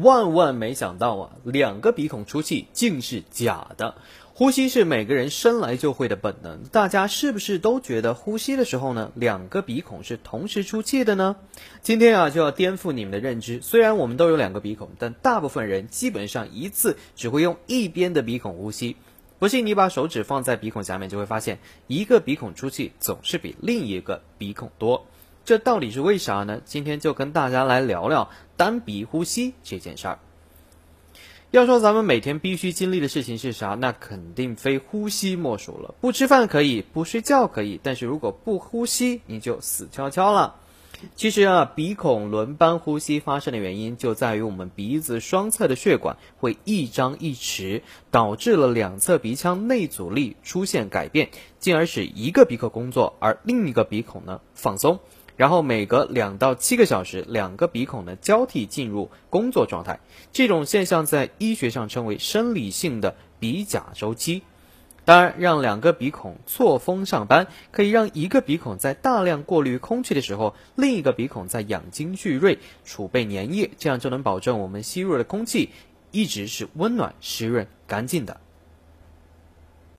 万万没想到啊，两个鼻孔出气竟是假的。呼吸是每个人生来就会的本能，大家是不是都觉得呼吸的时候呢，两个鼻孔是同时出气的呢？今天啊，就要颠覆你们的认知。虽然我们都有两个鼻孔，但大部分人基本上一次只会用一边的鼻孔呼吸。不信你把手指放在鼻孔下面，就会发现一个鼻孔出气总是比另一个鼻孔多。这到底是为啥呢？今天就跟大家来聊聊单鼻呼吸这件事儿。要说咱们每天必须经历的事情是啥，那肯定非呼吸莫属了。不吃饭可以，不睡觉可以，但是如果不呼吸，你就死翘翘了。其实啊，鼻孔轮班呼吸发生的原因就在于我们鼻子双侧的血管会一张一弛，导致了两侧鼻腔内阻力出现改变，进而使一个鼻孔工作，而另一个鼻孔呢放松。然后每隔两到七个小时，两个鼻孔呢交替进入工作状态。这种现象在医学上称为生理性的鼻甲周期。当然，让两个鼻孔错峰上班，可以让一个鼻孔在大量过滤空气的时候，另一个鼻孔在养精蓄锐、储备粘液，这样就能保证我们吸入的空气一直是温暖、湿润、干净的。